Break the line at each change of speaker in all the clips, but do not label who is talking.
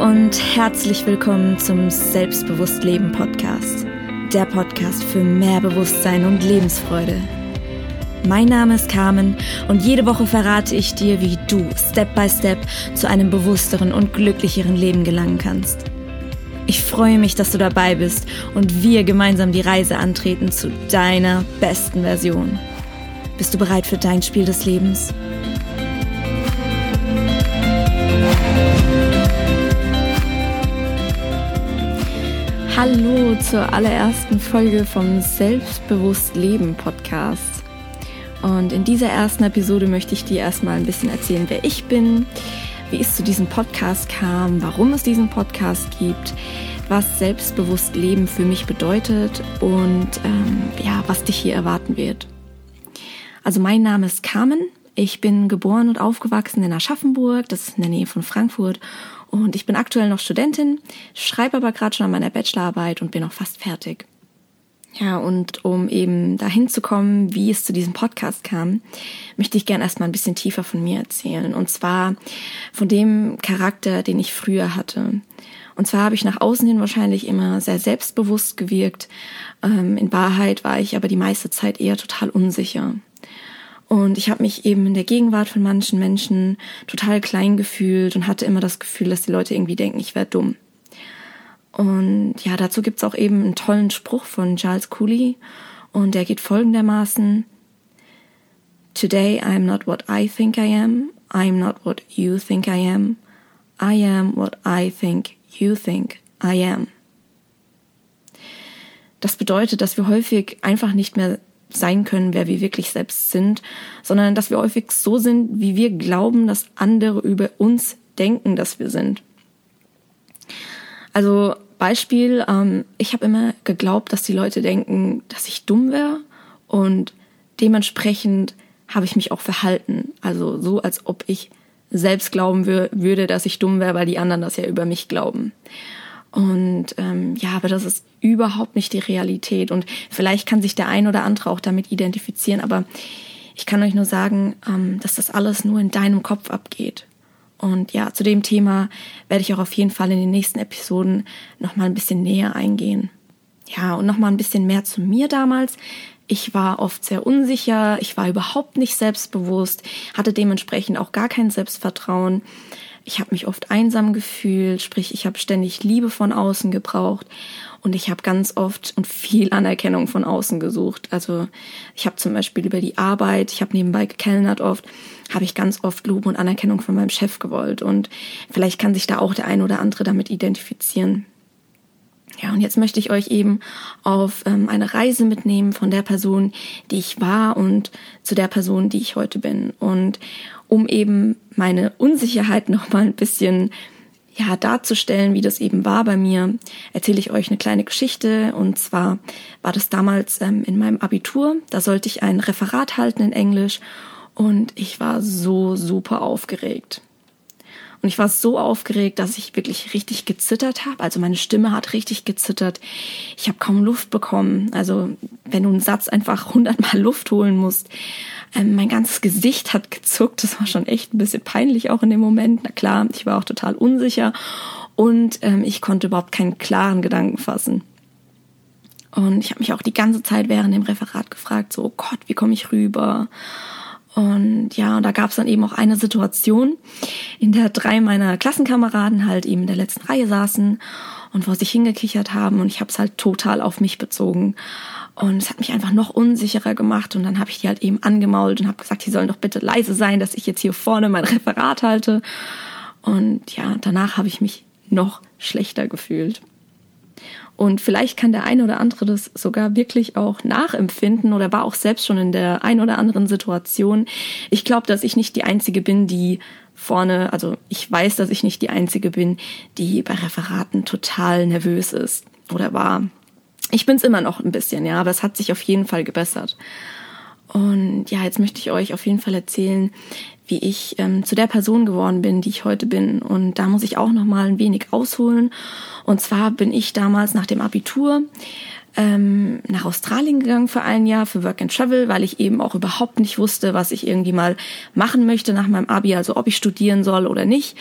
und herzlich willkommen zum Selbstbewusst Leben Podcast. Der Podcast für mehr Bewusstsein und Lebensfreude. Mein Name ist Carmen und jede Woche verrate ich dir, wie du Step by Step zu einem bewussteren und glücklicheren Leben gelangen kannst. Ich freue mich, dass du dabei bist und wir gemeinsam die Reise antreten zu deiner besten Version. Bist du bereit für dein Spiel des Lebens? Hallo zur allerersten Folge vom Selbstbewusst Leben Podcast. Und in dieser ersten Episode möchte ich dir erstmal ein bisschen erzählen, wer ich bin, wie es zu diesem Podcast kam, warum es diesen Podcast gibt, was selbstbewusst Leben für mich bedeutet und ähm, ja, was dich hier erwarten wird. Also mein Name ist Carmen. Ich bin geboren und aufgewachsen in Aschaffenburg, das ist in der Nähe von Frankfurt und ich bin aktuell noch Studentin, schreibe aber gerade schon an meiner Bachelorarbeit und bin auch fast fertig. Ja, und um eben dahin zu kommen, wie es zu diesem Podcast kam, möchte ich gern erstmal ein bisschen tiefer von mir erzählen. Und zwar von dem Charakter, den ich früher hatte. Und zwar habe ich nach außen hin wahrscheinlich immer sehr selbstbewusst gewirkt. Ähm, in Wahrheit war ich aber die meiste Zeit eher total unsicher. Und ich habe mich eben in der Gegenwart von manchen Menschen total klein gefühlt und hatte immer das Gefühl, dass die Leute irgendwie denken, ich wäre dumm. Und ja, dazu gibt's auch eben einen tollen Spruch von Charles Cooley und der geht folgendermaßen. Today I'm not what I think I am. I'm not what you think I am. I am what I think you think I am. Das bedeutet, dass wir häufig einfach nicht mehr sein können, wer wir wirklich selbst sind, sondern dass wir häufig so sind, wie wir glauben, dass andere über uns denken, dass wir sind. Also Beispiel, ähm, ich habe immer geglaubt, dass die Leute denken, dass ich dumm wäre und dementsprechend habe ich mich auch verhalten. Also so, als ob ich selbst glauben würde, dass ich dumm wäre, weil die anderen das ja über mich glauben. Und ähm, ja, aber das ist überhaupt nicht die Realität. Und vielleicht kann sich der ein oder andere auch damit identifizieren, aber ich kann euch nur sagen, ähm, dass das alles nur in deinem Kopf abgeht. Und ja, zu dem Thema werde ich auch auf jeden Fall in den nächsten Episoden nochmal ein bisschen näher eingehen. Ja, und nochmal ein bisschen mehr zu mir damals. Ich war oft sehr unsicher, ich war überhaupt nicht selbstbewusst, hatte dementsprechend auch gar kein Selbstvertrauen. Ich habe mich oft einsam gefühlt, sprich ich habe ständig Liebe von außen gebraucht und ich habe ganz oft und viel Anerkennung von außen gesucht. Also ich habe zum Beispiel über die Arbeit, ich habe nebenbei gekellnert oft, habe ich ganz oft Lob und Anerkennung von meinem Chef gewollt und vielleicht kann sich da auch der ein oder andere damit identifizieren. Ja, und jetzt möchte ich euch eben auf ähm, eine Reise mitnehmen von der Person, die ich war und zu der Person, die ich heute bin. Und um eben meine Unsicherheit noch mal ein bisschen ja, darzustellen, wie das eben war bei mir, erzähle ich euch eine kleine Geschichte. Und zwar war das damals ähm, in meinem Abitur. Da sollte ich ein Referat halten in Englisch und ich war so super aufgeregt. Und ich war so aufgeregt, dass ich wirklich richtig gezittert habe. Also meine Stimme hat richtig gezittert. Ich habe kaum Luft bekommen. Also wenn du einen Satz einfach hundertmal Luft holen musst. Ähm, mein ganzes Gesicht hat gezuckt. Das war schon echt ein bisschen peinlich auch in dem Moment. Na klar, ich war auch total unsicher. Und ähm, ich konnte überhaupt keinen klaren Gedanken fassen. Und ich habe mich auch die ganze Zeit während dem Referat gefragt, so, oh Gott, wie komme ich rüber? Und ja, und da gab es dann eben auch eine Situation, in der drei meiner Klassenkameraden halt eben in der letzten Reihe saßen und vor sich hingekichert haben und ich habe es halt total auf mich bezogen. Und es hat mich einfach noch unsicherer gemacht und dann habe ich die halt eben angemault und habe gesagt, die sollen doch bitte leise sein, dass ich jetzt hier vorne mein Referat halte. Und ja, danach habe ich mich noch schlechter gefühlt. Und vielleicht kann der eine oder andere das sogar wirklich auch nachempfinden oder war auch selbst schon in der ein oder anderen Situation. Ich glaube, dass ich nicht die Einzige bin, die vorne, also ich weiß, dass ich nicht die Einzige bin, die bei Referaten total nervös ist oder war. Ich bin's immer noch ein bisschen, ja, aber es hat sich auf jeden Fall gebessert. Und ja, jetzt möchte ich euch auf jeden Fall erzählen, wie ich ähm, zu der Person geworden bin, die ich heute bin. Und da muss ich auch noch mal ein wenig ausholen. Und zwar bin ich damals nach dem Abitur ähm, nach Australien gegangen für ein Jahr für Work and Travel, weil ich eben auch überhaupt nicht wusste, was ich irgendwie mal machen möchte nach meinem Abi, also ob ich studieren soll oder nicht.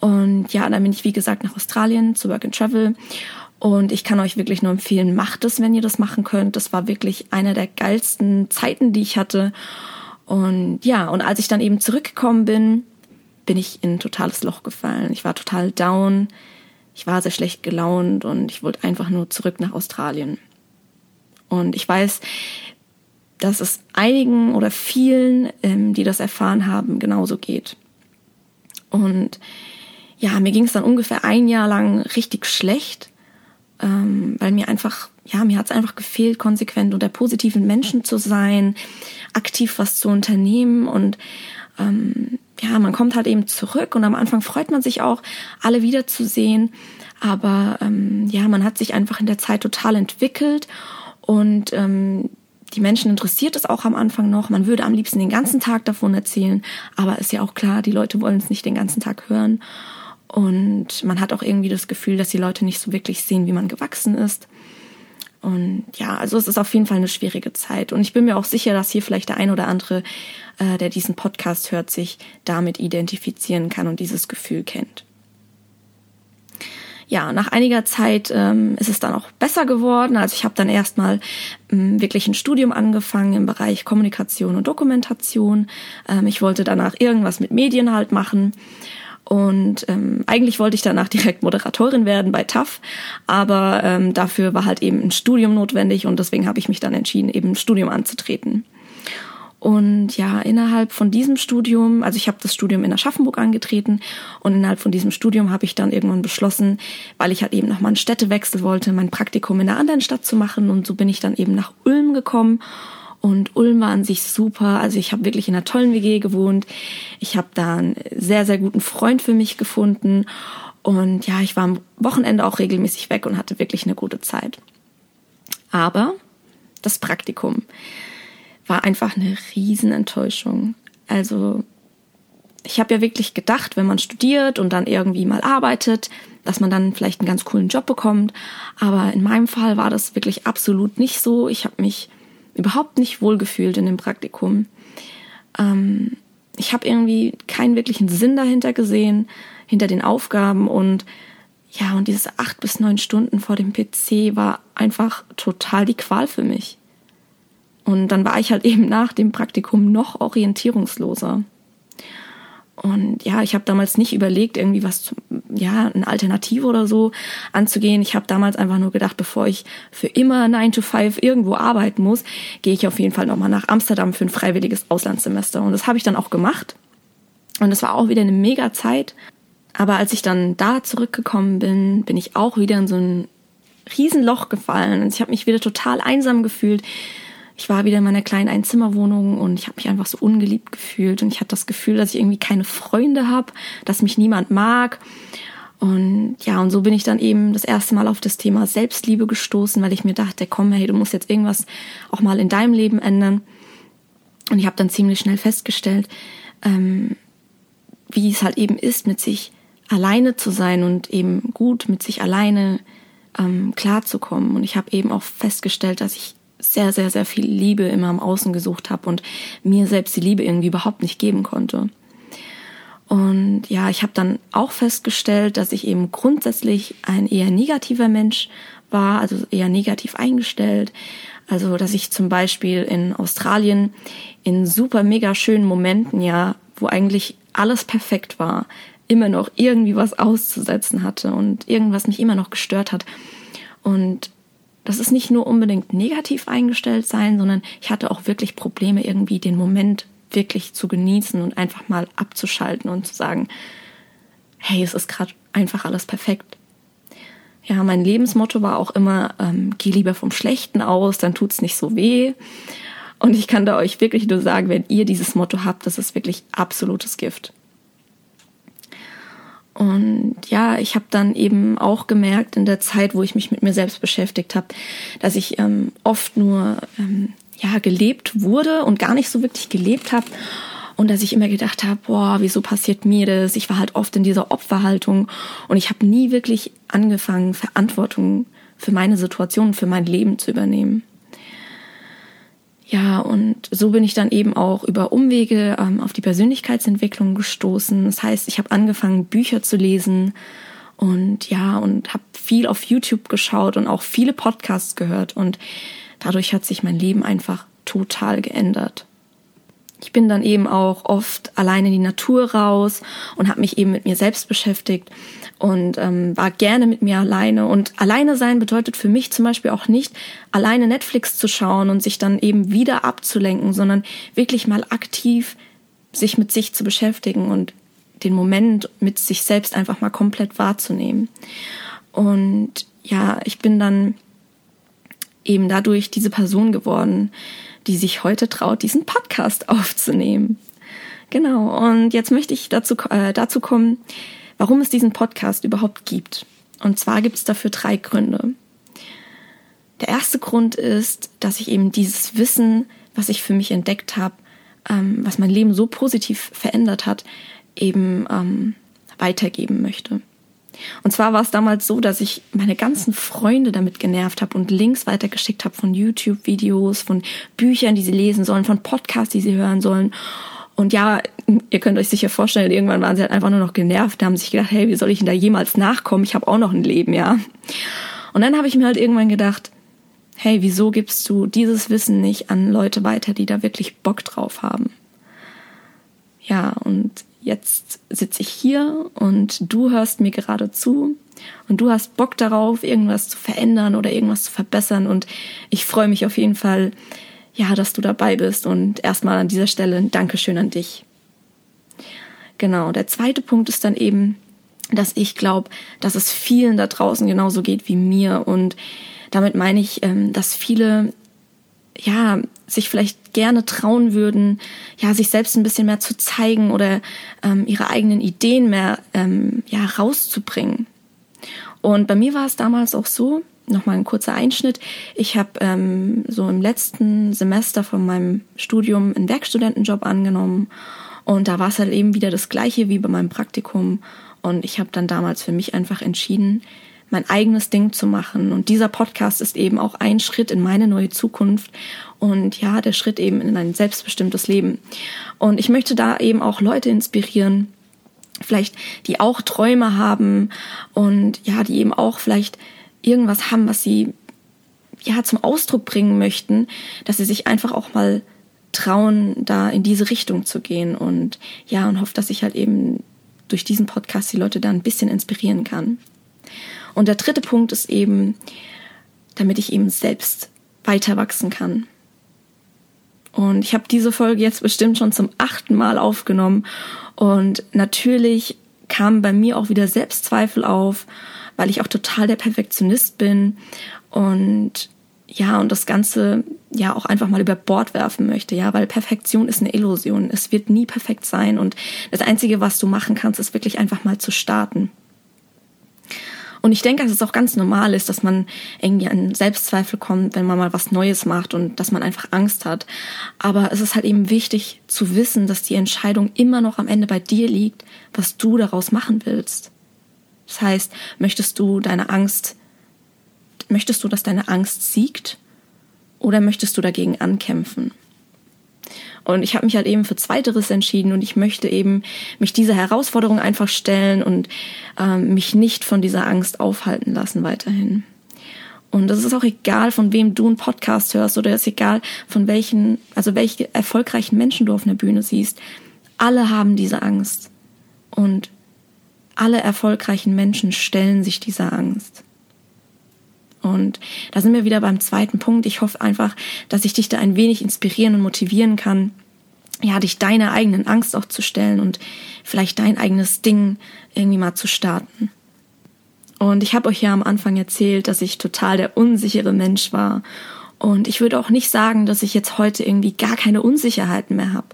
Und ja, dann bin ich wie gesagt nach Australien zu Work and Travel. Und ich kann euch wirklich nur empfehlen, macht es, wenn ihr das machen könnt. Das war wirklich eine der geilsten Zeiten, die ich hatte. Und ja, und als ich dann eben zurückgekommen bin, bin ich in ein totales Loch gefallen. Ich war total down. Ich war sehr schlecht gelaunt und ich wollte einfach nur zurück nach Australien. Und ich weiß, dass es einigen oder vielen, ähm, die das erfahren haben, genauso geht. Und ja, mir ging es dann ungefähr ein Jahr lang richtig schlecht, ähm, weil mir einfach, ja, mir hat es einfach gefehlt, konsequent unter positiven Menschen zu sein, aktiv was zu unternehmen und ähm, ja, man kommt halt eben zurück und am Anfang freut man sich auch, alle wiederzusehen. Aber ähm, ja, man hat sich einfach in der Zeit total entwickelt und ähm, die Menschen interessiert es auch am Anfang noch. Man würde am liebsten den ganzen Tag davon erzählen, aber ist ja auch klar, die Leute wollen es nicht den ganzen Tag hören. Und man hat auch irgendwie das Gefühl, dass die Leute nicht so wirklich sehen, wie man gewachsen ist. Und ja, also es ist auf jeden Fall eine schwierige Zeit. Und ich bin mir auch sicher, dass hier vielleicht der ein oder andere, äh, der diesen Podcast hört, sich damit identifizieren kann und dieses Gefühl kennt ja, nach einiger Zeit ähm, ist es dann auch besser geworden. Also ich habe dann erstmal ähm, wirklich ein Studium angefangen im Bereich Kommunikation und Dokumentation. Ähm, ich wollte danach irgendwas mit Medien halt machen. Und ähm, eigentlich wollte ich danach direkt Moderatorin werden bei TAF, aber ähm, dafür war halt eben ein Studium notwendig und deswegen habe ich mich dann entschieden, eben ein Studium anzutreten. Und ja, innerhalb von diesem Studium, also ich habe das Studium in Aschaffenburg angetreten und innerhalb von diesem Studium habe ich dann irgendwann beschlossen, weil ich halt eben nochmal einen Städtewechsel wollte, mein Praktikum in einer anderen Stadt zu machen und so bin ich dann eben nach Ulm gekommen und Ulm war an sich super. Also ich habe wirklich in einer tollen WG gewohnt. Ich habe da einen sehr, sehr guten Freund für mich gefunden. Und ja, ich war am Wochenende auch regelmäßig weg und hatte wirklich eine gute Zeit. Aber das Praktikum war einfach eine Riesenenttäuschung. Also ich habe ja wirklich gedacht, wenn man studiert und dann irgendwie mal arbeitet, dass man dann vielleicht einen ganz coolen Job bekommt. Aber in meinem Fall war das wirklich absolut nicht so. Ich habe mich überhaupt nicht wohlgefühlt in dem Praktikum. Ähm, ich habe irgendwie keinen wirklichen Sinn dahinter gesehen, hinter den Aufgaben und ja, und diese acht bis neun Stunden vor dem PC war einfach total die Qual für mich. Und dann war ich halt eben nach dem Praktikum noch orientierungsloser. Und ja, ich habe damals nicht überlegt, irgendwie was, zu, ja, eine Alternative oder so anzugehen. Ich habe damals einfach nur gedacht, bevor ich für immer 9 to 5 irgendwo arbeiten muss, gehe ich auf jeden Fall nochmal nach Amsterdam für ein freiwilliges Auslandssemester. Und das habe ich dann auch gemacht. Und es war auch wieder eine mega Zeit. Aber als ich dann da zurückgekommen bin, bin ich auch wieder in so ein Riesenloch gefallen. Und ich habe mich wieder total einsam gefühlt ich war wieder in meiner kleinen Einzimmerwohnung und ich habe mich einfach so ungeliebt gefühlt und ich hatte das Gefühl, dass ich irgendwie keine Freunde habe, dass mich niemand mag. Und ja, und so bin ich dann eben das erste Mal auf das Thema Selbstliebe gestoßen, weil ich mir dachte, komm, hey, du musst jetzt irgendwas auch mal in deinem Leben ändern. Und ich habe dann ziemlich schnell festgestellt, ähm, wie es halt eben ist, mit sich alleine zu sein und eben gut mit sich alleine ähm, klarzukommen. Und ich habe eben auch festgestellt, dass ich sehr, sehr, sehr viel Liebe immer im Außen gesucht habe und mir selbst die Liebe irgendwie überhaupt nicht geben konnte. Und ja, ich habe dann auch festgestellt, dass ich eben grundsätzlich ein eher negativer Mensch war, also eher negativ eingestellt. Also, dass ich zum Beispiel in Australien in super mega schönen Momenten, ja, wo eigentlich alles perfekt war, immer noch irgendwie was auszusetzen hatte und irgendwas mich immer noch gestört hat. Und das ist nicht nur unbedingt negativ eingestellt sein, sondern ich hatte auch wirklich Probleme, irgendwie den Moment wirklich zu genießen und einfach mal abzuschalten und zu sagen, hey, es ist gerade einfach alles perfekt. Ja, mein Lebensmotto war auch immer, ähm, geh lieber vom Schlechten aus, dann tut's nicht so weh. Und ich kann da euch wirklich nur sagen, wenn ihr dieses Motto habt, das ist wirklich absolutes Gift. Und ja, ich habe dann eben auch gemerkt in der Zeit, wo ich mich mit mir selbst beschäftigt habe, dass ich ähm, oft nur ähm, ja gelebt wurde und gar nicht so wirklich gelebt habe und dass ich immer gedacht habe, boah, wieso passiert mir das? Ich war halt oft in dieser Opferhaltung und ich habe nie wirklich angefangen, Verantwortung für meine Situation, für mein Leben zu übernehmen. Ja, und so bin ich dann eben auch über Umwege ähm, auf die Persönlichkeitsentwicklung gestoßen. Das heißt, ich habe angefangen, Bücher zu lesen und ja, und habe viel auf YouTube geschaut und auch viele Podcasts gehört. Und dadurch hat sich mein Leben einfach total geändert. Ich bin dann eben auch oft allein in die Natur raus und habe mich eben mit mir selbst beschäftigt und ähm, war gerne mit mir alleine. Und alleine sein bedeutet für mich zum Beispiel auch nicht, alleine Netflix zu schauen und sich dann eben wieder abzulenken, sondern wirklich mal aktiv sich mit sich zu beschäftigen und den Moment mit sich selbst einfach mal komplett wahrzunehmen. Und ja, ich bin dann eben dadurch diese Person geworden, die sich heute traut, diesen Podcast aufzunehmen. Genau, und jetzt möchte ich dazu, äh, dazu kommen, warum es diesen Podcast überhaupt gibt. Und zwar gibt es dafür drei Gründe. Der erste Grund ist, dass ich eben dieses Wissen, was ich für mich entdeckt habe, ähm, was mein Leben so positiv verändert hat, eben ähm, weitergeben möchte. Und zwar war es damals so, dass ich meine ganzen Freunde damit genervt habe und Links weitergeschickt habe von YouTube-Videos, von Büchern, die sie lesen sollen, von Podcasts, die sie hören sollen. Und ja, ihr könnt euch sicher vorstellen, irgendwann waren sie halt einfach nur noch genervt, haben sich gedacht, hey, wie soll ich denn da jemals nachkommen? Ich habe auch noch ein Leben, ja. Und dann habe ich mir halt irgendwann gedacht, hey, wieso gibst du dieses Wissen nicht an Leute weiter, die da wirklich Bock drauf haben? Ja, und jetzt sitze ich hier und du hörst mir gerade zu und du hast Bock darauf, irgendwas zu verändern oder irgendwas zu verbessern. Und ich freue mich auf jeden Fall, ja, dass du dabei bist. Und erstmal an dieser Stelle ein Dankeschön an dich. Genau, der zweite Punkt ist dann eben, dass ich glaube, dass es vielen da draußen genauso geht wie mir. Und damit meine ich, ähm, dass viele ja, sich vielleicht gerne trauen würden, ja, sich selbst ein bisschen mehr zu zeigen oder ähm, ihre eigenen Ideen mehr ähm, ja, rauszubringen. Und bei mir war es damals auch so, nochmal ein kurzer Einschnitt. Ich habe ähm, so im letzten Semester von meinem Studium einen Werkstudentenjob angenommen und da war es halt eben wieder das gleiche wie bei meinem Praktikum. Und ich habe dann damals für mich einfach entschieden, mein eigenes Ding zu machen. Und dieser Podcast ist eben auch ein Schritt in meine neue Zukunft und ja, der Schritt eben in ein selbstbestimmtes Leben. Und ich möchte da eben auch Leute inspirieren, vielleicht die auch Träume haben und ja, die eben auch vielleicht irgendwas haben, was sie ja zum Ausdruck bringen möchten, dass sie sich einfach auch mal trauen, da in diese Richtung zu gehen und ja, und hoffe, dass ich halt eben durch diesen Podcast die Leute da ein bisschen inspirieren kann. Und der dritte Punkt ist eben, damit ich eben selbst weiter wachsen kann. Und ich habe diese Folge jetzt bestimmt schon zum achten Mal aufgenommen. Und natürlich kamen bei mir auch wieder Selbstzweifel auf, weil ich auch total der Perfektionist bin. Und ja, und das Ganze ja auch einfach mal über Bord werfen möchte, ja, weil Perfektion ist eine Illusion. Es wird nie perfekt sein. Und das Einzige, was du machen kannst, ist wirklich einfach mal zu starten. Und ich denke, dass es auch ganz normal ist, dass man irgendwie an Selbstzweifel kommt, wenn man mal was Neues macht und dass man einfach Angst hat. Aber es ist halt eben wichtig zu wissen, dass die Entscheidung immer noch am Ende bei dir liegt, was du daraus machen willst. Das heißt, möchtest du deine Angst, möchtest du, dass deine Angst siegt oder möchtest du dagegen ankämpfen? Und ich habe mich halt eben für Zweiteres entschieden und ich möchte eben mich dieser Herausforderung einfach stellen und ähm, mich nicht von dieser Angst aufhalten lassen weiterhin. Und es ist auch egal, von wem du einen Podcast hörst oder es ist egal, von welchen, also welche erfolgreichen Menschen du auf einer Bühne siehst. Alle haben diese Angst. Und alle erfolgreichen Menschen stellen sich dieser Angst. Und da sind wir wieder beim zweiten Punkt. Ich hoffe einfach, dass ich dich da ein wenig inspirieren und motivieren kann, ja, dich deiner eigenen Angst auch zu stellen und vielleicht dein eigenes Ding irgendwie mal zu starten. Und ich habe euch ja am Anfang erzählt, dass ich total der unsichere Mensch war. Und ich würde auch nicht sagen, dass ich jetzt heute irgendwie gar keine Unsicherheiten mehr habe.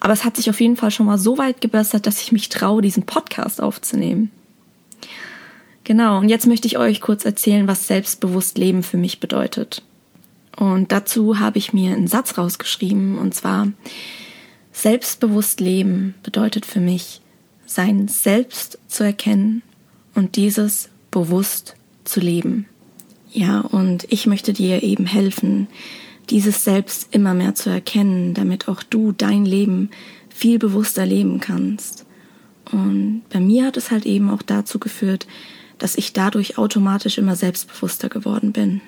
Aber es hat sich auf jeden Fall schon mal so weit gebessert, dass ich mich traue, diesen Podcast aufzunehmen. Genau, und jetzt möchte ich euch kurz erzählen, was selbstbewusst Leben für mich bedeutet. Und dazu habe ich mir einen Satz rausgeschrieben, und zwar, selbstbewusst leben bedeutet für mich, sein Selbst zu erkennen und dieses bewusst zu leben. Ja, und ich möchte dir eben helfen, dieses Selbst immer mehr zu erkennen, damit auch du dein Leben viel bewusster leben kannst. Und bei mir hat es halt eben auch dazu geführt, dass ich dadurch automatisch immer selbstbewusster geworden bin.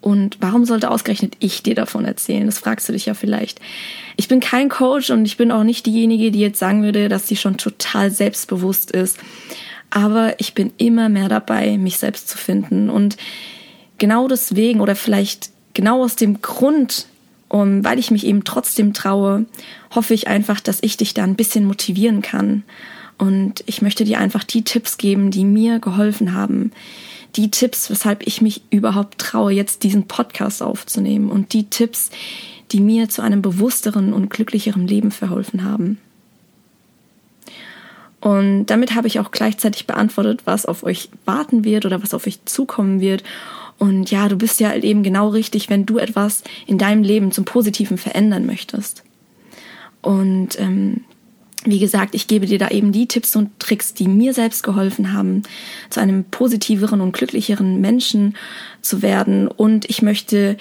Und warum sollte ausgerechnet ich dir davon erzählen? Das fragst du dich ja vielleicht. Ich bin kein Coach und ich bin auch nicht diejenige, die jetzt sagen würde, dass sie schon total selbstbewusst ist. Aber ich bin immer mehr dabei, mich selbst zu finden. Und genau deswegen oder vielleicht genau aus dem Grund, um, weil ich mich eben trotzdem traue, hoffe ich einfach, dass ich dich da ein bisschen motivieren kann. Und ich möchte dir einfach die Tipps geben, die mir geholfen haben, die Tipps, weshalb ich mich überhaupt traue, jetzt diesen Podcast aufzunehmen und die Tipps, die mir zu einem bewussteren und glücklicheren Leben verholfen haben. Und damit habe ich auch gleichzeitig beantwortet, was auf euch warten wird oder was auf euch zukommen wird. Und ja, du bist ja halt eben genau richtig, wenn du etwas in deinem Leben zum Positiven verändern möchtest. Und ähm, wie gesagt, ich gebe dir da eben die Tipps und Tricks, die mir selbst geholfen haben, zu einem positiveren und glücklicheren Menschen zu werden. Und ich möchte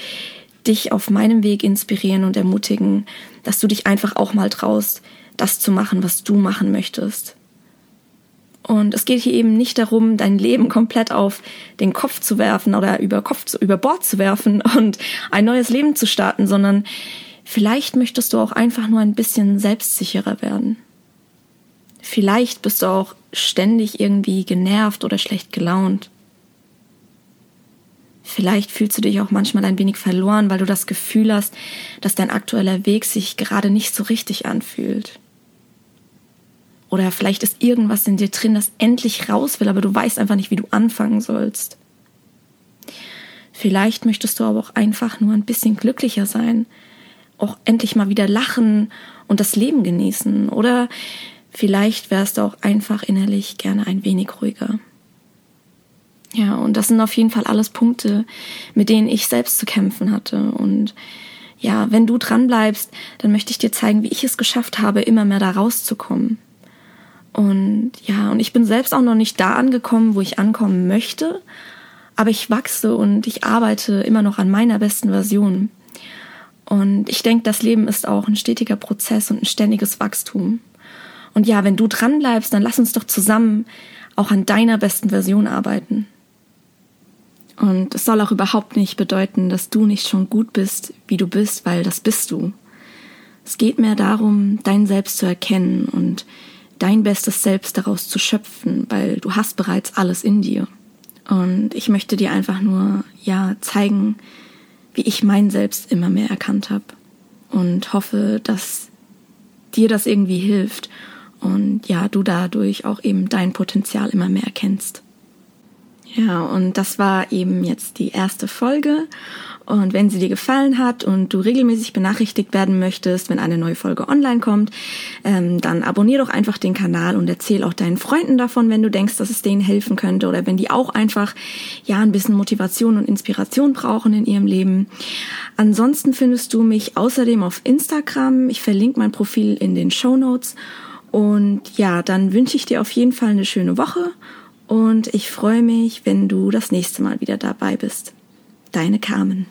dich auf meinem Weg inspirieren und ermutigen, dass du dich einfach auch mal traust, das zu machen, was du machen möchtest. Und es geht hier eben nicht darum, dein Leben komplett auf den Kopf zu werfen oder über Kopf zu, über Bord zu werfen und ein neues Leben zu starten, sondern vielleicht möchtest du auch einfach nur ein bisschen selbstsicherer werden. Vielleicht bist du auch ständig irgendwie genervt oder schlecht gelaunt. Vielleicht fühlst du dich auch manchmal ein wenig verloren, weil du das Gefühl hast, dass dein aktueller Weg sich gerade nicht so richtig anfühlt. Oder vielleicht ist irgendwas in dir drin, das endlich raus will, aber du weißt einfach nicht, wie du anfangen sollst. Vielleicht möchtest du aber auch einfach nur ein bisschen glücklicher sein, auch endlich mal wieder lachen und das Leben genießen. Oder Vielleicht wärst du auch einfach innerlich gerne ein wenig ruhiger. Ja, und das sind auf jeden Fall alles Punkte, mit denen ich selbst zu kämpfen hatte. Und ja, wenn du dran bleibst, dann möchte ich dir zeigen, wie ich es geschafft habe, immer mehr da rauszukommen. Und ja, und ich bin selbst auch noch nicht da angekommen, wo ich ankommen möchte, aber ich wachse und ich arbeite immer noch an meiner besten Version. Und ich denke, das Leben ist auch ein stetiger Prozess und ein ständiges Wachstum. Und ja, wenn du dran bleibst, dann lass uns doch zusammen auch an deiner besten Version arbeiten. Und es soll auch überhaupt nicht bedeuten, dass du nicht schon gut bist, wie du bist, weil das bist du. Es geht mehr darum, dein Selbst zu erkennen und dein bestes Selbst daraus zu schöpfen, weil du hast bereits alles in dir. Und ich möchte dir einfach nur, ja, zeigen, wie ich mein Selbst immer mehr erkannt habe und hoffe, dass dir das irgendwie hilft und ja, du dadurch auch eben dein Potenzial immer mehr erkennst. Ja, und das war eben jetzt die erste Folge. Und wenn sie dir gefallen hat und du regelmäßig benachrichtigt werden möchtest, wenn eine neue Folge online kommt, ähm, dann abonnier doch einfach den Kanal und erzähl auch deinen Freunden davon, wenn du denkst, dass es denen helfen könnte oder wenn die auch einfach ja ein bisschen Motivation und Inspiration brauchen in ihrem Leben. Ansonsten findest du mich außerdem auf Instagram. Ich verlinke mein Profil in den Show Notes. Und ja, dann wünsche ich dir auf jeden Fall eine schöne Woche und ich freue mich, wenn du das nächste Mal wieder dabei bist. Deine Carmen.